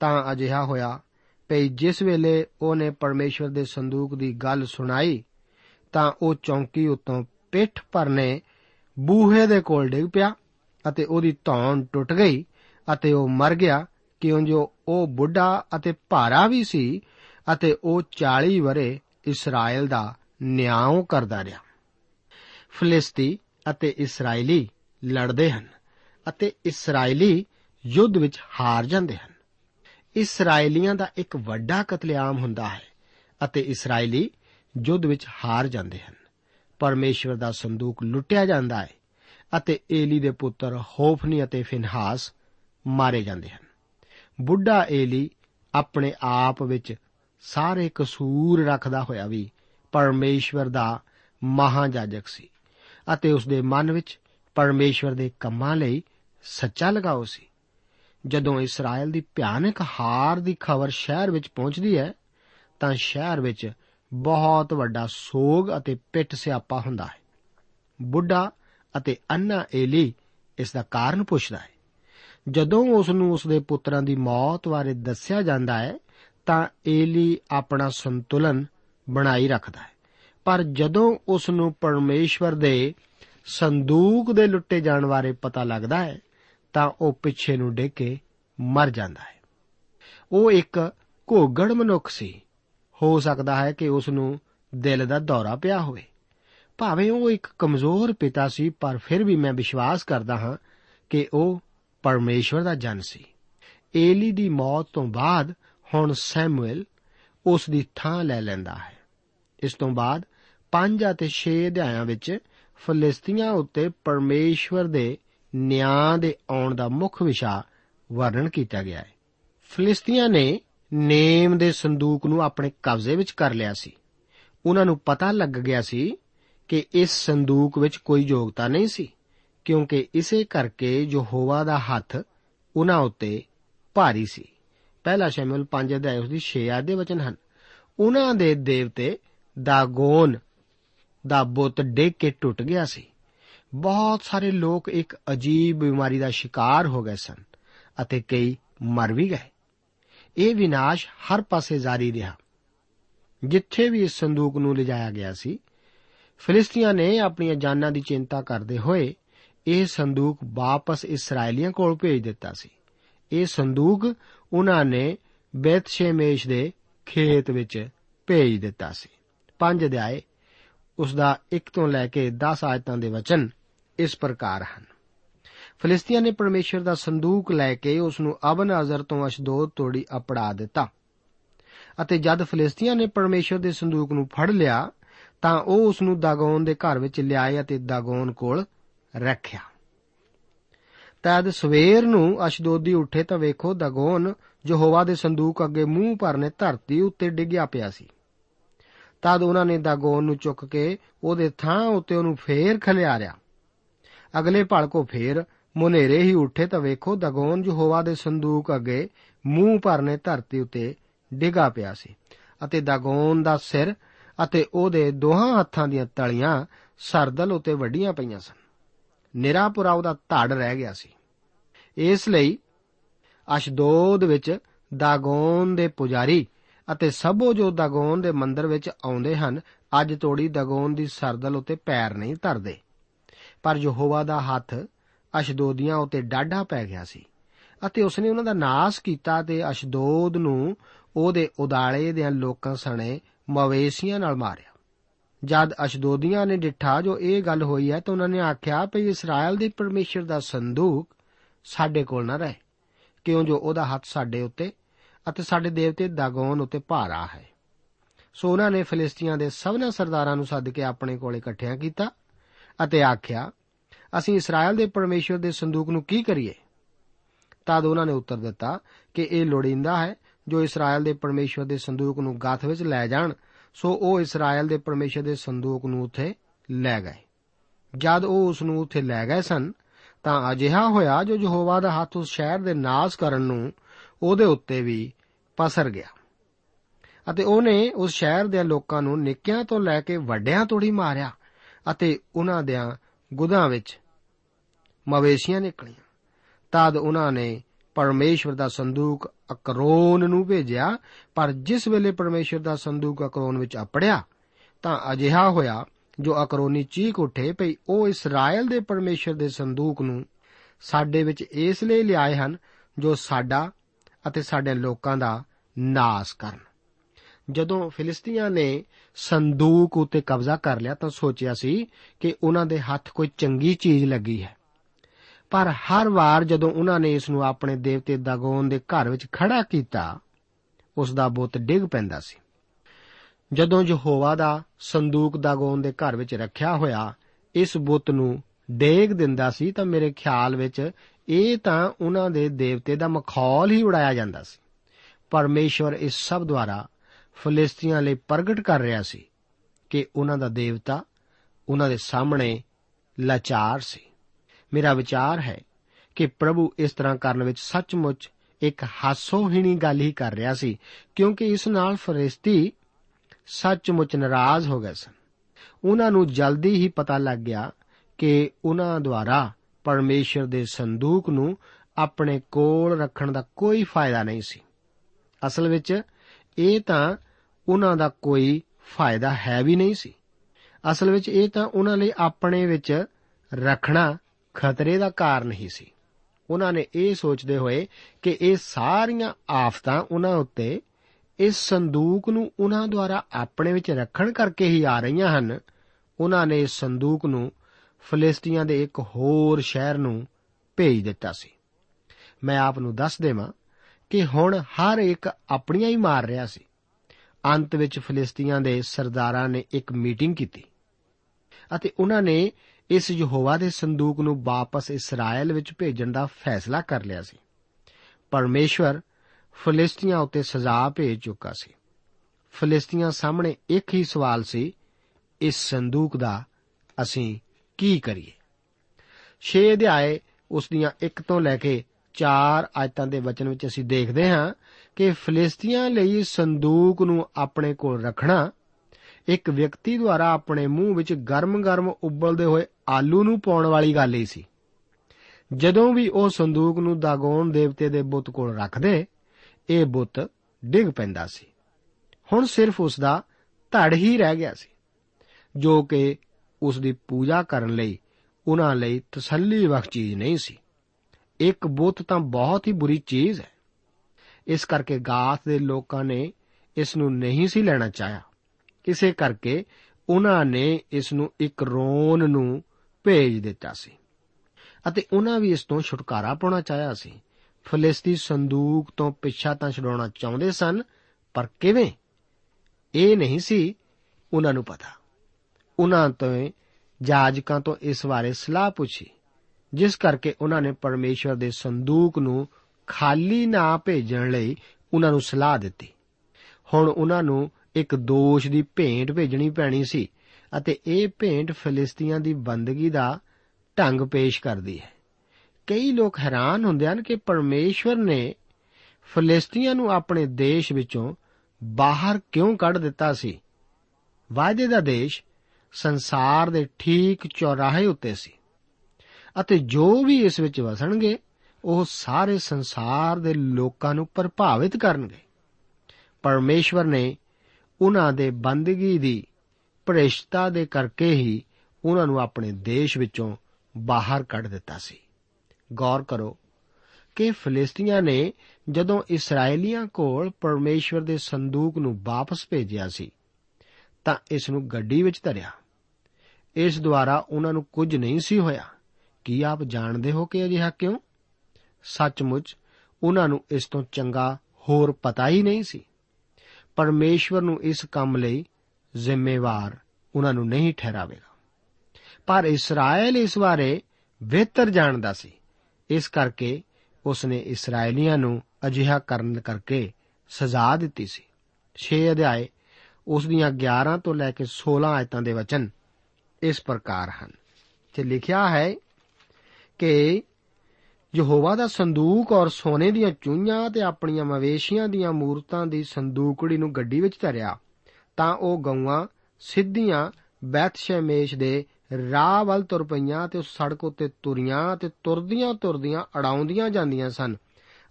ਤਾਂ ਅਜਿਹਾ ਹੋਇਆ ਭਈ ਜਿਸ ਵੇਲੇ ਉਹਨੇ ਪਰਮੇਸ਼ਵਰ ਦੇ ਸੰਦੂਕ ਦੀ ਗੱਲ ਸੁਣਾਈ, ਤਾਂ ਉਹ ਚੌਂਕੀ ਉੱਤੋਂ ਪਿੱਠ ਪਰਨੇ ਬੂਹੇ ਦੇ ਕੋਲ ਡਿੱਗ ਪਿਆ ਅਤੇ ਉਹਦੀ ਧੌਣ ਟੁੱਟ ਗਈ ਅਤੇ ਉਹ ਮਰ ਗਿਆ ਕਿਉਂ ਜੋ ਉਹ ਬੁੱਢਾ ਅਤੇ ਭਾਰਾ ਵੀ ਸੀ ਅਤੇ ਉਹ 40 ਵਰੇ ਇਸਰਾਇਲ ਦਾ ਨਿਆਂ ਕਰਦਾ ਰਿਹਾ। ਫਲਿਸਤੀ ਅਤੇ ਇਸرائیਲੀ ਲੜਦੇ ਹਨ ਅਤੇ ਇਸرائیਲੀ ਯੁੱਧ ਵਿੱਚ ਹਾਰ ਜਾਂਦੇ ਹਨ। ਇਸرائیਲੀਆਂ ਦਾ ਇੱਕ ਵੱਡਾ ਕਤਲੇਆਮ ਹੁੰਦਾ ਹੈ ਅਤੇ ਇਸرائیਲੀ ਯੁੱਧ ਵਿੱਚ ਹਾਰ ਜਾਂਦੇ ਹਨ। ਪਰਮੇਸ਼ਵਰ ਦਾ ਸੰਦੂਕ ਲੁੱਟਿਆ ਜਾਂਦਾ ਹੈ ਅਤੇ ਏਲੀ ਦੇ ਪੁੱਤਰ ਹੋਫਨੀ ਅਤੇ ਫਿਨਹਾਸ ਮਾਰੇ ਜਾਂਦੇ ਹਨ। ਬੁੱਢਾ ਏਲੀ ਆਪਣੇ ਆਪ ਵਿੱਚ ਸਾਰੇ ਕਸੂਰ ਰੱਖਦਾ ਹੋਇਆ ਵੀ ਪਰਮੇਸ਼ਵਰ ਦਾ ਮਹਾਜਾਜਕ ਸੀ ਅਤੇ ਉਸ ਦੇ ਮਨ ਵਿੱਚ ਪਰਮੇਸ਼ਵਰ ਦੇ ਕੰਮਾਂ ਲਈ ਸੱਚਾ ਲਗਾਓ ਸੀ। ਜਦੋਂ ਇਸਰਾਇਲ ਦੀ ਭਿਆਨਕ ਹਾਰ ਦੀ ਖਬਰ ਸ਼ਹਿਰ ਵਿੱਚ ਪਹੁੰਚਦੀ ਹੈ, ਤਾਂ ਸ਼ਹਿਰ ਵਿੱਚ ਬਹੁਤ ਵੱਡਾ ਸੋਗ ਅਤੇ ਪਿੱਟ ਸਿਆਪਾ ਹੁੰਦਾ ਹੈ। ਬੁੱਢਾ ਅਤੇ ਅੰਨਾ ਏਲੀ ਇਸ ਦਾ ਕਾਰਨ ਪੁੱਛਦਾ ਹੈ। ਜਦੋਂ ਉਸ ਨੂੰ ਉਸ ਦੇ ਪੁੱਤਰਾਂ ਦੀ ਮੌਤ ਬਾਰੇ ਦੱਸਿਆ ਜਾਂਦਾ ਹੈ, ਤਾਂ ਏਲੀ ਆਪਣਾ ਸੰਤੁਲਨ ਬਣਾਈ ਰੱਖਦਾ ਹੈ। ਪਰ ਜਦੋਂ ਉਸ ਨੂੰ ਪਰਮੇਸ਼ਵਰ ਦੇ ਸੰਦੂਕ ਦੇ ਲੁੱਟੇ ਜਾਣ ਬਾਰੇ ਪਤਾ ਲੱਗਦਾ ਹੈ, ਤਾਂ ਉਹ ਪਿੱਛੇ ਨੂੰ ਡਿੱਗ ਕੇ ਮਰ ਜਾਂਦਾ ਹੈ। ਉਹ ਇੱਕ ਘੋਗੜ ਮਨੁੱਖ ਸੀ। ਹੋ ਸਕਦਾ ਹੈ ਕਿ ਉਸ ਨੂੰ ਦਿਲ ਦਾ ਦੌਰਾ ਪਿਆ ਹੋਵੇ। ਭਾਵੇਂ ਉਹ ਇੱਕ ਕਮਜ਼ੋਰ ਪਿਤਾ ਸੀ, ਪਰ ਫਿਰ ਵੀ ਮੈਂ ਵਿਸ਼ਵਾਸ ਕਰਦਾ ਹਾਂ ਕਿ ਉਹ ਪਰਮੇਸ਼ਵਰ ਦਾ ਜਨ ਸੀ। ਏਲੀ ਦੀ ਮੌਤ ਤੋਂ ਬਾਅਦ ਹੁਣ ਸੈਮੂਅਲ ਉਸ ਦੀ ਥਾਂ ਲੈ ਲੈਂਦਾ ਹੈ। ਇਸ ਤੋਂ ਬਾਅਦ 5 ਅਤੇ 6 ਅਧਿਆਇਆਂ ਵਿੱਚ ਫਲਿਸਤੀਆਂ ਉੱਤੇ ਪਰਮੇਸ਼ਵਰ ਦੇ ਨਿਆਂ ਦੇ ਆਉਣ ਦਾ ਮੁੱਖ ਵਿਸ਼ਾ ਵਰਣਨ ਕੀਤਾ ਗਿਆ ਹੈ। ਫਲਿਸਤੀਆਂ ਨੇ ਨੇਮ ਦੇ ਸੰਦੂਕ ਨੂੰ ਆਪਣੇ ਕਬਜ਼ੇ ਵਿੱਚ ਕਰ ਲਿਆ ਸੀ। ਉਹਨਾਂ ਨੂੰ ਪਤਾ ਲੱਗ ਗਿਆ ਸੀ ਕਿ ਇਸ ਸੰਦੂਕ ਵਿੱਚ ਕੋਈ ਯੋਗਤਾ ਨਹੀਂ ਸੀ। ਕਿਉਂਕਿ ਇਸੇ ਕਰਕੇ ਯਹੋਵਾ ਦਾ ਹੱਥ ਉਹਨਾਂ ਉੱਤੇ ਭਾਰੀ ਸੀ। ਪਹਿਲਾ ਸ਼ਮੂਏਲ 5 ਅਧਿਆਇ ਉਸ ਦੀ 6 ਆਇਤ ਦੇ ਵਚਨ ਹਨ। ਉਹਨਾਂ ਦੇ ਦੇਵਤੇ ਦਾਗੋਨ ਦਾ ਬੁੱਤ ਡਿੱਗ ਕੇ ਟੁੱਟ ਗਿਆ ਸੀ। ਬਹੁਤ ਸਾਰੇ ਲੋਕ ਇੱਕ ਅਜੀਬ ਬਿਮਾਰੀ ਦਾ ਸ਼ਿਕਾਰ ਹੋ ਗਏ ਸਨ ਅਤੇ ਕਈ ਮਰ ਵੀ ਗਏ। ਇਹ ਵਿਨਾਸ਼ ਹਰ ਪਾਸੇ ਜਾਰੀ ਰਿਹਾ। ਜਿੱਥੇ ਵੀ ਇਸ ਸੰਦੂਕ ਨੂੰ ਲਿਜਾਇਆ ਗਿਆ ਸੀ, ਫਿਲਿਸਤੀਆਂ ਨੇ ਆਪਣੀਆਂ ਜਾਨਾਂ ਦੀ ਚਿੰਤਾ ਕਰਦੇ ਹੋਏ ਇਹ ਸੰਦੂਕ ਵਾਪਸ ਇਸرائیਲੀਆਂ ਕੋਲ ਭੇਜ ਦਿੱਤਾ ਸੀ। ਇਹ ਸੰਦੂਕ ਉਹਨਾਂ ਨੇ ਬੈਤਸ਼ੇਮੇਸ਼ ਦੇ ਖੇਤ ਵਿੱਚ ਭੇਜ ਦਿੱਤਾ ਸੀ। 5 ਅਧਿਆਏ ਉਸ ਦਾ 1 ਤੋਂ ਲੈ ਕੇ 10 ਆਇਤਾਂ ਦੇ ਵਚਨ ਇਸ ਪ੍ਰਕਾਰ ਹਨ। ਫਲਿਸਤੀਆਂ ਨੇ ਪਰਮੇਸ਼ਰ ਦਾ ਸੰਦੂਕ ਲੈ ਕੇ ਉਸ ਨੂੰ ਅਬਨ ਅਜ਼ਰ ਤੋਂ ਅਸ਼ਦੋਦ ਤੋੜੀ ਅਪੜਾ ਦਿੱਤਾ। ਅਤੇ ਜਦ ਫਲਿਸਤੀਆਂ ਨੇ ਪਰਮੇਸ਼ਰ ਦੇ ਸੰਦੂਕ ਨੂੰ ਫੜ ਲਿਆ, ਤਾਂ ਉਹ ਉਸ ਨੂੰ ਦਾਗੋਨ ਦੇ ਘਰ ਵਿੱਚ ਲਿਆਏ ਅਤੇ ਦਾਗੋਨ ਕੋਲ ਰੱਖਿਆ। ਤਦ ਸਵੇਰ ਨੂੰ ਅਸ਼ਦੋਦੀ ਉੱਠੇ ਤਾਂ ਵੇਖੋ ਦਾਗੋਨ ਯਹੋਵਾ ਦੇ ਸੰਦੂਕ ਅੱਗੇ ਮੂੰਹ ਭਰਨੇ ਧਰਤੀ ਉੱਤੇ ਡਿੱਗਿਆ ਪਿਆ ਸੀ। ਤਦ ਉਹਨਾਂ ਨੇ ਦਾਗੋਨ ਨੂੰ ਚੁੱਕ ਕੇ ਉਹਦੇ ਥਾਂ ਉੱਤੇ ਉਹਨੂੰ ਫੇਰ ਖਲਿਆਰਿਆ। ਅਗਲੇ ਪਲ ਕੋ ਫੇਰ ਮੁਨੇਰੇ ਹੀ ਉੱਠੇ ਤਾਂ ਵੇਖੋ ਦਾਗੋਨ ਯਹੋਵਾ ਦੇ ਸੰਦੂਕ ਅੱਗੇ ਮੂੰਹ ਭਰਨੇ ਧਰਤੀ ਉੱਤੇ ਡਿੱਗਾ ਪਿਆ ਸੀ ਅਤੇ ਦਾਗੋਨ ਦਾ ਸਿਰ ਅਤੇ ਉਹਦੇ ਦੋਹਾਂ ਹੱਥਾਂ ਦੀਆਂ ਤਲੀਆਂ ਸਰਦਲ ਉੱਤੇ ਵੱਡੀਆਂ ਪਈਆਂ ਸਨ। ਨਿਰਾਪੁਰਾ ਉਹਦਾ ਧੜ ਰਹਿ ਗਿਆ ਸੀ। ਇਸ ਲਈ ਅਸ਼ਦੋਦ ਵਿੱਚ ਦਾਗੋਨ ਦੇ ਪੁਜਾਰੀ ਅਤੇ ਸਭੋ ਜੋ ਦਾਗੋਨ ਦੇ ਮੰਦਰ ਵਿੱਚ ਆਉਂਦੇ ਹਨ, ਅੱਜ ਤੋੜੀ ਦਾਗੋਨ ਦੀ ਸਰਦਲ ਉੱਤੇ ਪੈਰ ਨਹੀਂ ਧਰਦੇ। ਪਰ ਯਹੋਵਾ ਦਾ ਹੱਥ ਅਸ਼ਦੋਦੀਆਂ ਉੱਤੇ ਡਾਢਾ ਪੈ ਗਿਆ ਸੀ ਅਤੇ ਉਸਨੇ ਉਹਨਾਂ ਦਾ ਨਾਸ ਕੀਤਾ ਤੇ ਅਸ਼ਦੋਦ ਨੂੰ ਉਹਦੇ ਉਦਾਲੇ ਦੇ ਲੋਕਾਂ ਸਣੇ ਮਵੇਸ਼ੀਆਂ ਨਾਲ ਮਾਰਿਆ। ਜਦ ਅਸ਼ਦੋਦੀਆਂ ਨੇ ਡਿੱਠਾ ਜੋ ਇਹ ਗੱਲ ਹੋਈ ਹੈ ਤਾਂ ਉਹਨਾਂ ਨੇ ਆਖਿਆ ਭਈ ਇਸਰਾਇਲ ਦੇ ਪਰਮੇਸ਼ਰ ਦਾ ਸੰਦੂਕ ਸਾਡੇ ਕੋਲ ਨਾ ਰਹੇ, ਕਿਉਂ ਜੋ ਉਹਦਾ ਹੱਥ ਸਾਡੇ ਉੱਤੇ ਅਤੇ ਸਾਡੇ ਦੇਵਤੇ ਦਾਗੋਨ ਉੱਤੇ ਭਾਰਾ ਹੈ। ਸੋ ਉਹਨਾਂ ਨੇ ਫਿਲਿਸਤੀਆਂ ਦੇ ਸਭਨਾਂ ਸਰਦਾਰਾਂ ਨੂੰ ਸੱਦ ਕੇ ਆਪਣੇ ਕੋਲ ਇਕੱਠਿਆਂ ਕੀਤਾ ਅਤੇ ਆਖਿਆ, ਅਸੀਂ ਇਸਰਾਇਲ ਦੇ ਪਰਮੇਸ਼ਰ ਦੇ ਸੰਦੂਕ ਨੂੰ ਕੀ ਕਰੀਏ? ਤਦ ਉਹਨਾਂ ਨੇ ਉੱਤਰ ਦਿੱਤਾ ਕਿ ਇਹ ਲੋੜੀਂਦਾ ਹੈ ਜੋ ਇਸਰਾਇਲ ਦੇ ਪਰਮੇਸ਼ਰ ਦੇ ਸੰਦੂਕ ਨੂੰ ਗਾਥ ਵਿੱਚ ਲੈ ਜਾਣ ਸੋ ਉਹ ਇਸਰਾਇਲ ਦੇ ਪਰਮੇਸ਼ਰ ਦੇ ਸੰਦੂਕ ਨੂੰ ਉੱਥੇ ਲੈ ਗਏ। ਜਦ ਉਹ ਉਸ ਨੂੰ ਉੱਥੇ ਲੈ ਗਏ ਸਨ, ਤਾਂ ਅਜਿਹਾ ਹੋਇਆ ਜੋ ਯਹੋਵਾ ਦਾ ਹੱਥ ਉਸ ਸ਼ਹਿਰ ਦੇ ਨਾਸ ਕਰਨ ਨੂੰ ਉਹਦੇ ਉੱਤੇ ਵੀ ਪਸਰ ਗਿਆ। ਅਤੇ ਉਹਨੇ ਉਸ ਸ਼ਹਿਰ ਦੇ ਲੋਕਾਂ ਨੂੰ ਨਿੱਕਿਆਂ ਤੋਂ ਲੈ ਕੇ ਵੱਡਿਆਂ ਤੋੜੀ ਮਾਰਿਆ ਅਤੇ ਉਹਨਾਂ ਦੇ ਗੁਦਾਂ ਵਿੱਚ ਮਵੇਸ਼ੀਆਂ ਨਿਕਲੀਆਂ। ਤਦ ਉਹਨਾਂ ਨੇ ਪਰਮੇਸ਼ਵਰ ਦਾ ਸੰਦੂਕ ਅਕਰੋਨ ਨੂੰ ਭੇਜਿਆ, ਪਰ ਜਿਸ ਵੇਲੇ ਪਰਮੇਸ਼ਵਰ ਦਾ ਸੰਦੂਕ ਅਕਰੋਨ ਵਿੱਚ ਅਪੜਿਆ, ਤਾਂ ਅਜਿਹਾ ਹੋਇਆ ਜੋ ਅਕਰੋਨੀ ਚੀਕ ਉੱਠੇ, ਭਈ ਉਹ ਇਸਰਾਇਲ ਦੇ ਪਰਮੇਸ਼ਰ ਦੇ ਸੰਦੂਕ ਨੂੰ ਸਾਡੇ ਵਿੱਚ ਇਸ ਲਈ ਲਿਆਏ ਹਨ ਜੋ ਸਾਡਾ ਅਤੇ ਸਾਡੇ ਲੋਕਾਂ ਦਾ ਨਾਸ ਕਰਨ। ਜਦੋਂ ਫਿਲਿਸਤੀਆਂ ਨੇ ਸੰਦੂਕ ਉਤੇ ਕਬਜ਼ਾ ਕਰ ਲਿਆ, ਤਾਂ ਸੋਚਿਆ ਸੀ ਕਿ ਉਹਨਾਂ ਦੇ ਹੱਥ ਕੋਈ ਚੰਗੀ ਚੀਜ਼ ਲੱਗੀ ਹੈ। ਪਰ ਹਰ ਵਾਰ ਜਦੋਂ ਉਹਨਾਂ ਨੇ ਇਸ ਨੂੰ ਆਪਣੇ ਦੇਵਤੇ ਦਾਗੋਨ ਦੇ ਘਰ ਵਿੱਚ ਖੜਾ ਕੀਤਾ, ਉਸ ਦਾ ਬੁੱਤ ਡਿੱਗ ਪੈਂਦਾ ਸੀ। ਜਦੋਂ ਯਹੋਵਾ ਦਾ ਸੰਦੂਕ ਦਾਗੋਨ ਦੇ ਘਰ ਵਿੱਚ ਰੱਖਿਆ ਹੋਇਆ, ਇਸ ਬੁੱਤ ਨੂੰ ਡੇਗ ਦਿੰਦਾ ਸੀ ਤਾਂ ਮੇਰੇ ਖਿਆਲ ਵਿੱਚ ਇਹ ਤਾਂ ਉਹਨਾਂ ਦੇ ਦੇਵਤੇ ਦਾ ਮਖੌਲ ਹੀ ਉਡਾਇਆ ਜਾਂਦਾ ਸੀ। ਪਰਮੇਸ਼ਵਰ ਇਸ ਸਭ ਦੁਆਰਾ ਫਲਿਸਤੀਆਂ ਲਈ ਪ੍ਰਗਟ ਕਰ ਰਿਹਾ ਸੀ ਕਿ ਉਹਨਾਂ ਦਾ ਦੇਵਤਾ ਉਹਨਾਂ ਦੇ ਸਾਹਮਣੇ ਲਾਚਾਰ ਸੀ। ਮੇਰਾ ਵਿਚਾਰ ਹੈ ਕਿ ਪ੍ਰਭੂ ਇਸ ਤਰ੍ਹਾਂ ਕਰਨ ਵਿੱਚ ਸੱਚਮੁੱਚ ਇੱਕ ਹਾਸੋਹੀਣੀ ਗੱਲ ਹੀ ਕਰ ਰਿਹਾ ਸੀ, ਕਿਉਂਕਿ ਇਸ ਨਾਲ ਫਰਿਸ਼ਤੀ ਸੱਚਮੁੱਚ ਨਾਰਾਜ਼ ਹੋ ਗਏ ਸਨ। ਉਹਨਾਂ ਨੂੰ ਜਲਦੀ ਹੀ ਪਤਾ ਲੱਗ ਗਿਆ ਕਿ ਉਹਨਾਂ ਦੁਆਰਾ ਪਰਮੇਸ਼ਰ ਦੇ ਸੰਦੂਕ ਨੂੰ ਆਪਣੇ ਕੋਲ ਰੱਖਣ ਦਾ ਕੋਈ ਫਾਇਦਾ ਨਹੀਂ ਸੀ। ਅਸਲ ਵਿੱਚ ਇਹ ਤਾਂ ਉਹਨਾਂ ਦਾ ਕੋਈ ਫਾਇਦਾ ਹੈ ਵੀ ਨਹੀਂ ਸੀ। ਅਸਲ ਵਿੱਚ ਇਹ ਤਾਂ ਉਹਨਾਂ ਲਈ ਆਪਣੇ ਵਿੱਚ ਰੱਖਣਾ ਖਤਰੇ ਦਾ ਕਾਰਨ ਹੀ ਸੀ। ਉਹਨਾਂ ਨੇ ਇਹ ਸੋਚਦੇ ਹੋਏ ਕਿ ਇਹ ਸਾਰੀਆਂ ਆਫਤਾਂ ਉਹਨਾਂ ਉੱਤੇ ਇਸ ਸੰਦੂਕ ਨੂੰ ਉਹਨਾਂ ਦੁਆਰਾ ਆਪਣੇ ਵਿੱਚ ਰੱਖਣ ਕਰਕੇ ਹੀ ਆ ਰਹੀਆਂ ਹਨ। ਉਹਨਾਂ ਨੇ ਇਸ ਸੰਦੂਕ ਨੂੰ ਫਲਿਸਤੀਆਂ ਦੇ ਇੱਕ ਹੋਰ ਸ਼ਹਿਰ ਨੂੰ ਭੇਜ ਦਿੱਤਾ ਸੀ। ਮੈਂ ਆਪ ਨੂੰ ਦੱਸ ਦੇਵਾਂ ਕਿ ਹੁਣ ਹਰ ਇੱਕ ਆਪਣੀਆਂ ਹੀ ਮਾਰ ਰਿਹਾ ਸੀ। ਅੰਤ ਵਿੱਚ ਫਲਿਸਤੀਆਂ ਦੇ ਸਰਦਾਰਾਂ ਨੇ ਇੱਕ ਮੀਟਿੰਗ ਕੀਤੀ ਅਤੇ ਉਹਨਾਂ ਨੇ ਇਸ ਯਹੋਵਾ ਦੇ ਸੰਦੂਕ ਨੂੰ ਵਾਪਸ ਇਸਰਾਇਲ ਵਿੱਚ ਭੇਜਣ ਦਾ ਫੈਸਲਾ ਕਰ ਲਿਆ ਸੀ। ਪਰਮੇਸ਼ਵਰ ਫਲਿਸਤੀਆਂ ਉੱਤੇ ਸਜ਼ਾ ਭੇਜ ਚੁੱਕਾ ਸੀ। ਫਲਿਸਤੀਆਂ ਸਾਹਮਣੇ ਇੱਕ ਹੀ ਸਵਾਲ ਸੀ, ਇਸ ਸੰਦੂਕ ਦਾ ਅਸੀਂ ਕੀ ਕਰੀਏ? 6 ਅਧਿਆਏ ਉਸ ਦੀਆਂ 1 ਤੋਂ ਲੈ ਕੇ 4 ਆਇਤਾਂ ਦੇ ਵਚਨ ਵਿੱਚ ਅਸੀਂ ਦੇਖਦੇ ਹਾਂ ਕਿ ਫਲਿਸਤੀਆਂ ਲਈ ਸੰਦੂਕ ਨੂੰ ਆਪਣੇ ਕੋਲ ਰੱਖਣਾ ਇੱਕ ਵਿਅਕਤੀ ਦੁਆਰਾ ਆਪਣੇ ਮੂੰਹ ਵਿੱਚ ਗਰਮ-ਗਰਮ ਉਬਲਦੇ ਹੋਏ ਆਲੂ ਨੂੰ ਪਾਉਣ ਵਾਲੀ ਗੱਲ ਹੀ ਸੀ। ਜਦੋਂ ਵੀ ਉਹ ਸੰਦੂਕ ਨੂੰ ਦਾਗੋਨ ਦੇਵਤੇ ਦੇ ਬੁੱਤ ਕੋਲ ਰੱਖਦੇ, ਇਹ ਬੁੱਤ ਡਿੱਗ ਪੈਂਦਾ ਸੀ। ਹੁਣ ਸਿਰਫ ਉਸ ਦਾ ਧੜ ਹੀ ਰਹਿ ਗਿਆ ਸੀ, ਜੋ ਕਿ ਉਸ ਦੀ ਪੂਜਾ ਕਰਨ ਲਈ ਉਹਨਾਂ ਲਈ ਤਸੱਲੀ ਬਖਸ਼ ਚੀਜ਼ ਨਹੀਂ ਸੀ। ਇੱਕ ਬੁੱਤ ਤਾਂ ਬਹੁਤ ਹੀ ਬੁਰੀ ਚੀਜ਼ ਹੈ। ਇਸ ਕਰਕੇ ਗਾਥ ਦੇ ਲੋਕਾਂ ਨੇ ਇਸ ਨੂੰ ਨਹੀਂ ਸੀ ਲੈਣਾ ਚਾਹਿਆ। ਇਸੇ ਕਰਕੇ ਉਹਨਾਂ ਨੇ ਇਸ ਨੂੰ ਇੱਕ ਰੋਨ ਨੂੰ ਭੇਜ ਦਿੱਤਾ ਸੀ। ਅਤੇ ਉਹਨਾਂ ਵੀ ਇਸ ਤੋਂ ਛੁਟਕਾਰਾ ਪਾਉਣਾ ਚਾਹਿਆ ਸੀ। ਫਲਿਸਤੀ ਸੰਦੂਕ ਤੋਂ ਪਿੱਛਾ ਤਾਂ ਛਡਾਉਣਾ ਚਾਹੁੰਦੇ ਸਨ, ਪਰ ਕਿਵੇਂ? ਇਹ ਨਹੀਂ ਸੀ ਉਹਨਾਂ ਨੂੰ ਪਤਾ। ਉਹਨਾਂ ਤੋਂ ਜਾਜਕਾਂ ਤੋਂ ਇਸ ਬਾਰੇ ਸਲਾਹ ਪੁੱਛੀ, ਜਿਸ ਕਰਕੇ ਉਹਨਾਂ ਨੇ ਪਰਮੇਸ਼ਵਰ ਦੇ ਸੰਦੂਕ ਨੂੰ ਖਾਲੀ ਨਾ ਭੇਜਣ ਲਈ ਉਹਨਾਂ ਨੂੰ ਸਲਾਹ ਦਿੱਤੀ। ਹੁਣ ਉਹਨਾਂ ਨੂੰ ਇੱਕ ਦੋਸ਼ ਦੀ ਭੇਂਟ ਭੇਜਣੀ ਪੈਣੀ ਸੀ। ਅਤੇ ਇਹ ਭੇਂਟ ਫਿਲਿਸਤੀਆਂ ਦੀ ਬੰਦਗੀ ਦਾ ਢੰਗ ਪੇਸ਼ ਕਰਦੀ ਹੈ। ਕਈ ਲੋਕ ਹੈਰਾਨ ਹੁੰਦੇ ਹਨ ਕਿ ਪਰਮੇਸ਼ਵਰ ਨੇ ਫਿਲਿਸਤੀਆਂ ਨੂੰ ਆਪਣੇ ਦੇਸ਼ ਵਿੱਚੋਂ ਬਾਹਰ ਕਿਉਂ ਕੱਢ ਦਿੱਤਾ ਸੀ? ਵਾਅਦੇ ਦਾ ਦੇਸ਼ ਸੰਸਾਰ ਦੇ ਠੀਕ ਚੌਰਾਹੇ ਉੱਤੇ ਸੀ ਅਤੇ ਜੋ ਵੀ ਇਸ ਵਿੱਚ ਵਸਣਗੇ, ਉਹ ਸਾਰੇ ਸੰਸਾਰ ਦੇ ਲੋਕਾਂ ਨੂੰ ਪ੍ਰਭਾਵਿਤ ਕਰਨਗੇ। ਪਰਮੇਸ਼ਵਰ ਨੇ ਉਹਨਾਂ ਦੇ ਬੰਦਗੀ ਦੀ ਭ੍ਰਿਸ਼ਟਤਾ ਦੇ ਕਰਕੇ ਹੀ ਉਹਨਾਂ ਨੂੰ ਆਪਣੇ ਦੇਸ਼ ਵਿੱਚੋਂ ਬਾਹਰ ਕੱਢ ਦਿੱਤਾ ਸੀ। ਗੌਰ ਕਰੋ ਕਿ ਫਿਲਿਸਤੀਆਂ ਨੇ ਜਦੋਂ ਇਸرائیਲੀਆਂ ਕੋਲ ਪਰਮੇਸ਼ਵਰ ਦੇ ਸੰਦੂਕ ਨੂੰ ਵਾਪਸ ਭੇਜਿਆ ਸੀ, ਤਾਂ ਇਸ ਨੂੰ ਗੱਡੀ ਵਿੱਚ ਧਰਿਆ। ਇਸ ਦੁਆਰਾ ਉਹਨਾਂ ਨੂੰ ਕੁਝ ਨਹੀਂ ਸੀ ਹੋਇਆ। ਕੀ ਆਪ ਜਾਣਦੇ ਹੋ ਕਿ ਅਜਿਹਾ ਕਿਉਂ? ਸੱਚਮੁੱਚ ਉਹਨਾਂ ਨੂੰ ਇਸ ਤੋਂ ਚੰਗਾ ਹੋਰ ਪਤਾ ਹੀ ਨਹੀਂ ਸੀ। ਪਰਮੇਸ਼ਵਰ ਨੂੰ ਇਸ ਕੰਮ ਲਈ ਜ਼ਿੰਮੇਵਾਰ ਉਹਨਾਂ ਨੂੰ ਨਹੀਂ ਠਹਿਰਾਵੇਗਾ। ਪਰ ਇਸਰਾਇਲ ਇਸ ਬਾਰੇ ਬਿਹਤਰ ਜਾਣਦਾ ਸੀ। ਇਸ ਕਰਕੇ ਉਸ ਨੇ ਇਸرائیਲੀਆਂ ਨੂੰ ਅਜਿਹਾ ਕਰਨ ਕਰਕੇ ਸਜ਼ਾ ਦਿੱਤੀ ਸੀ। 6 ਅਧਿਆਏ, ਉਸ ਦੀਆਂ 11 ਤੋਂ ਲੈ ਕੇ 16 ਆਇਤਾਂ ਦੇ ਵਚਨ ਇਸ ਪ੍ਰਕਾਰ ਹਨ। ਤੇ ਲਿਖਿਆ ਹੈ ਕਿ ਯਹੋਵਾ ਦਾ ਸੰਦੂਕ ਔਰ ਸੋਨੇ ਦੀਆਂ ਚੂਹੀਆਂ ਤੇ ਆਪਣੀਆਂ ਮਵੇਸ਼ੀਆਂ ਦੀਆਂ ਮੂਰਤਾਂ ਦੀ ਸੰਦੂਕੜੀ ਨੂੰ ਗੱਡੀ ਵਿੱਚ ਧਰਿਆ। ਤਾਂ ਉਹ ਗਊਆਂ ਸਿੱਧੀਆਂ ਬੈਤਸ਼ੇਮੇਸ਼ ਦੇ ਰਾਹ ਵੱਲ ਤੁਰ ਪਈਆਂ ਤੇ ਉਸ ਸੜਕ ਉੱਤੇ ਤੁਰੀਆਂ ਤੇ ਤੁਰਦੀਆਂ ਤੁਰਦੀਆਂ ਅੜਾਉਂਦੀਆਂ ਜਾਂਦੀਆਂ ਸਨ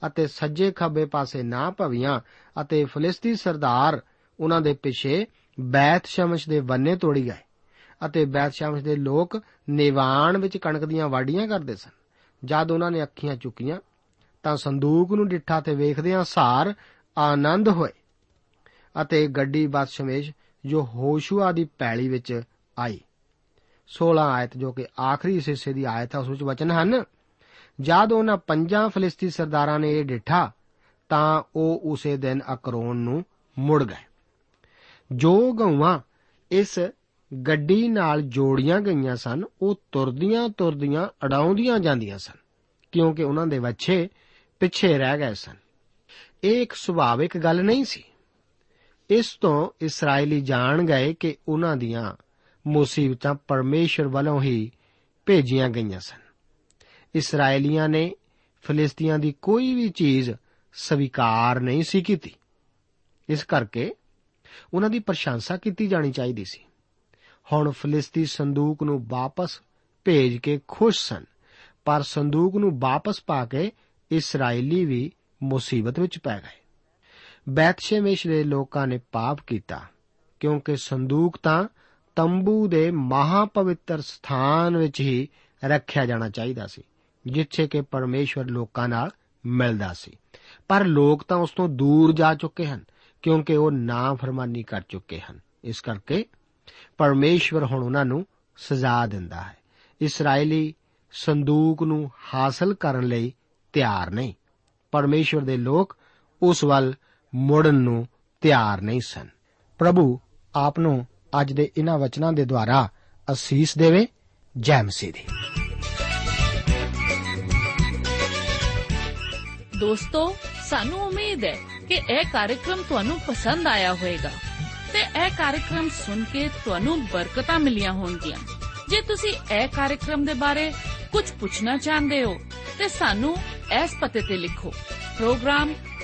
ਅਤੇ ਸੱਜੇ ਖੱਬੇ ਪਾਸੇ ਨਾ ਭਵੀਆਂ ਅਤੇ ਫਲਿਸਤੀ ਸਰਦਾਰ ਉਹਨਾਂ ਦੇ ਪਿੱਛੇ ਬੈਤ ਸ਼ਮਸ਼ ਦੇ ਬੰਨੇ ਤੋੜੀ ਗਏ ਅਤੇ ਬੈਤ ਸ਼ਮਸ਼ ਦੇ ਲੋਕ ਨਿਵਾਣ ਵਿੱਚ ਕਣਕ ਦੀਆਂ ਵਾਡੀਆਂ ਕਰਦੇ ਸਨ। ਜਦ ਉਹਨਾਂ ਨੇ ਅੱਖੀਆਂ ਚੁੱਕੀਆਂ ਤਾਂ ਸੰਦੂਕ ਨੂੰ ਡਿੱਠਾ ਤੇ ਵੇਖਦਿਆਂ ਸਾਰ ਆਨੰਦ ਹੋਏ। ਅਤੇ ਗੱਡੀ ਬਦਸ਼ਮੇਸ਼ ਜੋ ਹੋਸ਼ੂਆ ਦੀ ਪੈਲੀ ਵਿੱਚ ਆਈ। 16 ਆਇਤ ਜੋ ਕਿ ਆਖਰੀ ਹਿੱਸੇ ਦੀ ਆਇਤ ਹੈ ਉਸ ਵਿੱਚ ਵਚਨ ਹਨ, ਜਦ ਉਹਨਾਂ ਪੰਜਾਂ ਫਲਿਸਤੀ ਸਰਦਾਰਾਂ ਨੇ ਇਹ ਡਿਠਾ, ਤਾਂ ਉਹ ਉਸੇ ਦਿਨ ਅਕਰੋਨ ਨੂੰ ਮੁੜ ਗਏ। ਜੋ ਗਊਆਂ ਇਸ ਗੱਡੀ ਨਾਲ ਜੋੜੀਆਂ ਗਈਆਂ ਸਨ, ਉਹ ਤੁਰਦੀਆਂ ਤੁਰਦੀਆਂ ਅਡਾਉਂਦੀਆਂ ਜਾਂਦੀਆਂ ਸਨ, ਕਿਉਂਕਿ ਉਹਨਾਂ ਦੇ ਵੱਛੇ ਪਿੱਛੇ ਰਹਿ ਗਏ ਸਨ। ਇਹ ਇੱਕ ਸੁਭਾਵਿਕ ਗੱਲ ਨਹੀਂ ਸੀ। ਇਸ ਤੋਂ ਇਸرائیਲੀ ਜਾਣ ਗਏ ਕਿ ਉਹਨਾਂ ਦੀਆਂ ਮੁਸੀਬਤਾਂ ਪਰਮੇਸ਼ਰ ਵੱਲੋਂ ਹੀ ਭੇਜੀਆਂ ਗਈਆਂ ਸਨ। ਇਸرائیਲੀਆਂ ਨੇ ਫਲਿਸਤੀਆਂ ਦੀ ਕੋਈ ਵੀ ਚੀਜ਼ ਸਵੀਕਾਰ ਨਹੀਂ ਸੀ ਕੀਤੀ। ਇਸ ਕਰਕੇ ਉਹਨਾਂ ਦੀ ਪ੍ਰਸ਼ੰਸਾ ਕੀਤੀ ਜਾਣੀ ਚਾਹੀਦੀ ਸੀ। ਹੁਣ ਫਲਿਸਤੀ ਸੰਦੂਕ ਨੂੰ ਵਾਪਸ ਭੇਜ ਕੇ ਖੁਸ਼ ਸਨ, ਪਰ ਸੰਦੂਕ ਨੂੰ ਵਾਪਸ ਪਾ ਕੇ ਇਸرائیਲੀ ਵੀ ਮੁਸੀਬਤ ਵਿੱਚ ਪੈ ਗਏ। ਬੈਤਸ਼ੇਮੇਸ਼ ਦੇ ਲੋਕਾਂ ਨੇ ਪਾਪ ਕੀਤਾ, ਕਿਉਂਕਿ ਸੰਦੂਕ ਤਾਂ ਤੰਬੂ ਦੇ ਮਹਾਪਵਿੱਤਰ ਸਥਾਨ ਵਿੱਚ ਹੀ ਰੱਖਿਆ ਜਾਣਾ ਚਾਹੀਦਾ ਸੀ, ਜਿੱਥੇ ਕਿ ਪਰਮੇਸ਼ਵਰ ਲੋਕਾਂ ਨਾਲ ਮਿਲਦਾ ਸੀ। ਪਰ ਲੋਕ ਤਾਂ ਉਸ ਤੋਂ ਦੂਰ ਜਾ ਚੁੱਕੇ ਹਨ, ਕਿਉਂਕਿ ਉਹ ਨਾਫਰਮਾਨੀ ਕਰ ਚੁੱਕੇ ਹਨ। ਇਸ ਕਰਕੇ ਪਰਮੇਸ਼ਵਰ ਹੁਣ ਉਹਨਾਂ ਨੂੰ ਸਜ਼ਾ ਦਿੰਦਾ ਹੈ। ਇਸرائیਲੀ ਸੰਦੂਕ ਨੂੰ ਹਾਸਲ ਕਰਨ ਲਈ ਤਿਆਰ ਨਹੀਂ। ਪਰਮੇਸ਼ਵਰ ਦੇ ਲੋਕ ਉਸ ਵੱਲ ਮੁੜਨ ਨੂੰ ਤਿਆਰ ਨਹੀਂ ਸਨ। ਪ੍ਰਭੂ ਆਪ ਨੂੰ ਅੱਜ ਦੇ ਇਹਨਾਂ ਵਚਨਾਂ ਦੇ ਦੁਆਰਾ ਅਸੀਸ ਦੇਵੇ, ਜੈ ਮਸੀਹ ਦੀ। ਦੋਸਤੋ, ਸਾਨੂੰ ਉਮੀਦ ਹੈ ਕਿ ਇਹ ਕਾਰਜਕ੍ਰਮ ਤੁਹਾਨੂੰ ਪਸੰਦ ਆਇਆ ਹੋਵੇਗਾ ਤੇ ਇਹ ਕਾਰਜਕ੍ਰਮ ਸੁਣ ਕੇ ਤੁਹਾਨੂੰ ਬਰਕਤਾਂ ਮਿਲੀਆਂ ਹੋਣਗੀਆਂ। ਜੇ ਤੁਸੀਂ ਇਹ ਕਾਰਜਕ੍ਰਮ ਦੇ ਬਾਰੇ ਕੁਝ ਪੁੱਛਣਾ ਚਾਹੁੰਦੇ ਹੋ, ਤੇ ਸਾਨੂੰ ਇਸ ਪਤੇ ਤੇ ਲਿਖੋ। Program